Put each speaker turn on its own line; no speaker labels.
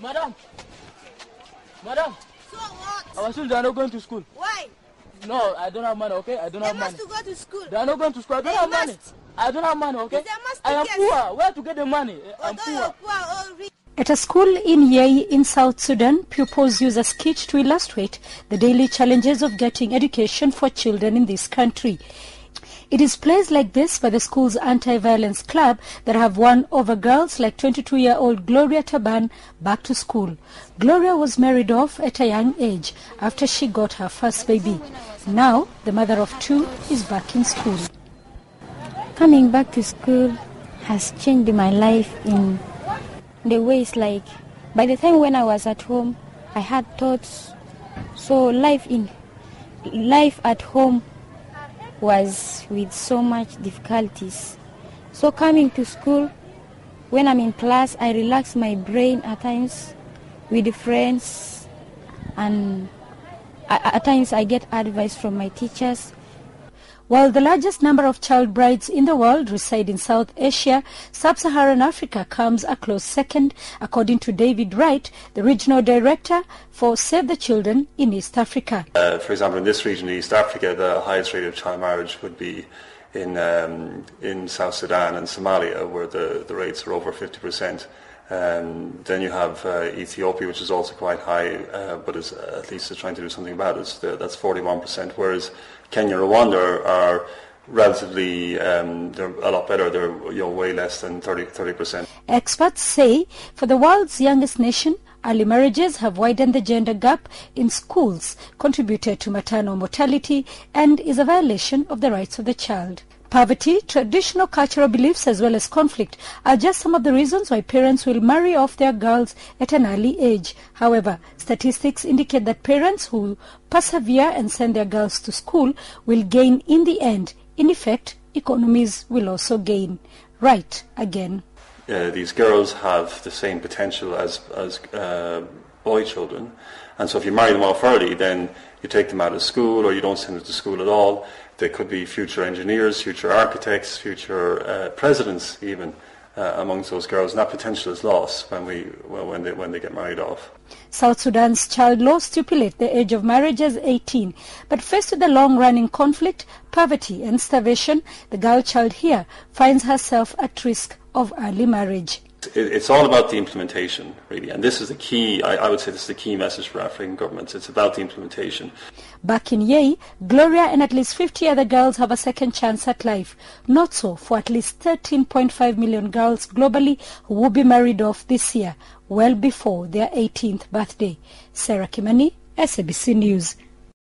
Madam. Madam.
So what?
Our children are not going to school.
Why?
No, I don't have money, okay? I don't
They
have money.
They must to go to school.
They are not going to school. I don't
They
have money. I don't have money, okay?
They must
I am poor. Where to get the money? I'm poor.
poor. Oh,
At a school in Yei in South Sudan, pupils use a sketch to illustrate the daily challenges of getting education for children in this country. It is plays like this by the school's anti-violence club that have won over girls like 22-year-old Gloria Taban back to school. Gloria was married off at a young age after she got her first baby. Now, the mother of two is back in school.
Coming back to school has changed my life in the ways like by the time when I was at home I had thoughts so life in life at home was with so much difficulties. So coming to school when I'm in class I relax my brain at times with friends and uh, at times I get advice from my teachers
While the largest number of child brides in the world reside in South Asia, Sub-Saharan Africa comes a close second, according to David Wright, the regional director for Save the Children in East Africa.
Uh, for example, in this region, East Africa, the highest rate of child marriage would be in um, in South Sudan and Somalia, where the, the rates are over 50%. Um, then you have uh, Ethiopia, which is also quite high, uh, but is, uh, at least is trying to do something about it. That's 41%, whereas Kenya, Rwanda are, are relatively um, they're a lot better. They're you know way less than 30 percent.
Experts say for the world's youngest nation, early marriages have widened the gender gap in schools, contributed to maternal mortality, and is a violation of the rights of the child. Poverty, traditional cultural beliefs as well as conflict are just some of the reasons why parents will marry off their girls at an early age. However, statistics indicate that parents who persevere and send their girls to school will gain in the end. In effect, economies will also gain. Right again.
Uh, these girls have the same potential as as uh, boy children, and so if you marry them off early, then you take them out of school or you don't send them to school at all. They could be future engineers, future architects, future uh, presidents, even uh, amongst those girls, and that potential is lost when we well, when they when they get married off.
South Sudan's child law stipulates the age of marriage as 18, but faced with the long-running conflict, poverty and starvation, the girl child here finds herself at risk of early marriage.
It's all about the implementation, really, and this is the key. I, I would say this is the key message for African governments. It's about the implementation.
Back in Yei, Gloria and at least 50 other girls have a second chance at life. Not so for at least 13.5 million girls globally who will be married off this year, well before their 18th birthday. Sarah Kimani, SABC News.